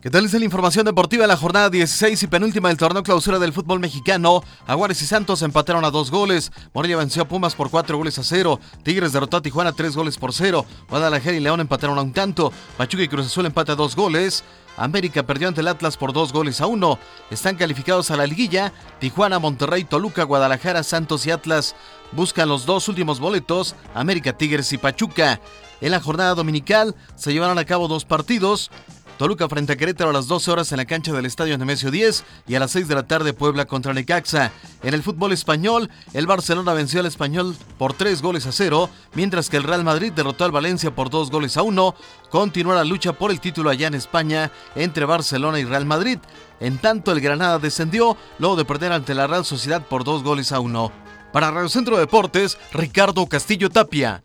¿Qué tal es la información deportiva de la jornada 16 y penúltima del torneo clausura del fútbol mexicano? Aguares y Santos empataron a dos goles. Morelia venció a Pumas por cuatro goles a cero. Tigres derrotó a Tijuana tres goles por cero. Guadalajara y León empataron a un tanto. Pachuca y Cruz Azul empate a dos goles. América perdió ante el Atlas por dos goles a uno. Están calificados a la liguilla. Tijuana, Monterrey, Toluca, Guadalajara, Santos y Atlas buscan los dos últimos boletos. América, Tigres y Pachuca. En la jornada dominical se llevaron a cabo dos partidos. Toluca frente a Querétaro a las 12 horas en la cancha del Estadio Nemesio 10 y a las 6 de la tarde Puebla contra Necaxa. En el fútbol español, el Barcelona venció al Español por 3 goles a 0, mientras que el Real Madrid derrotó al Valencia por 2 goles a 1. Continúa la lucha por el título allá en España entre Barcelona y Real Madrid. En tanto, el Granada descendió luego de perder ante la Real Sociedad por 2 goles a 1. Para Radio Centro Deportes, Ricardo Castillo Tapia.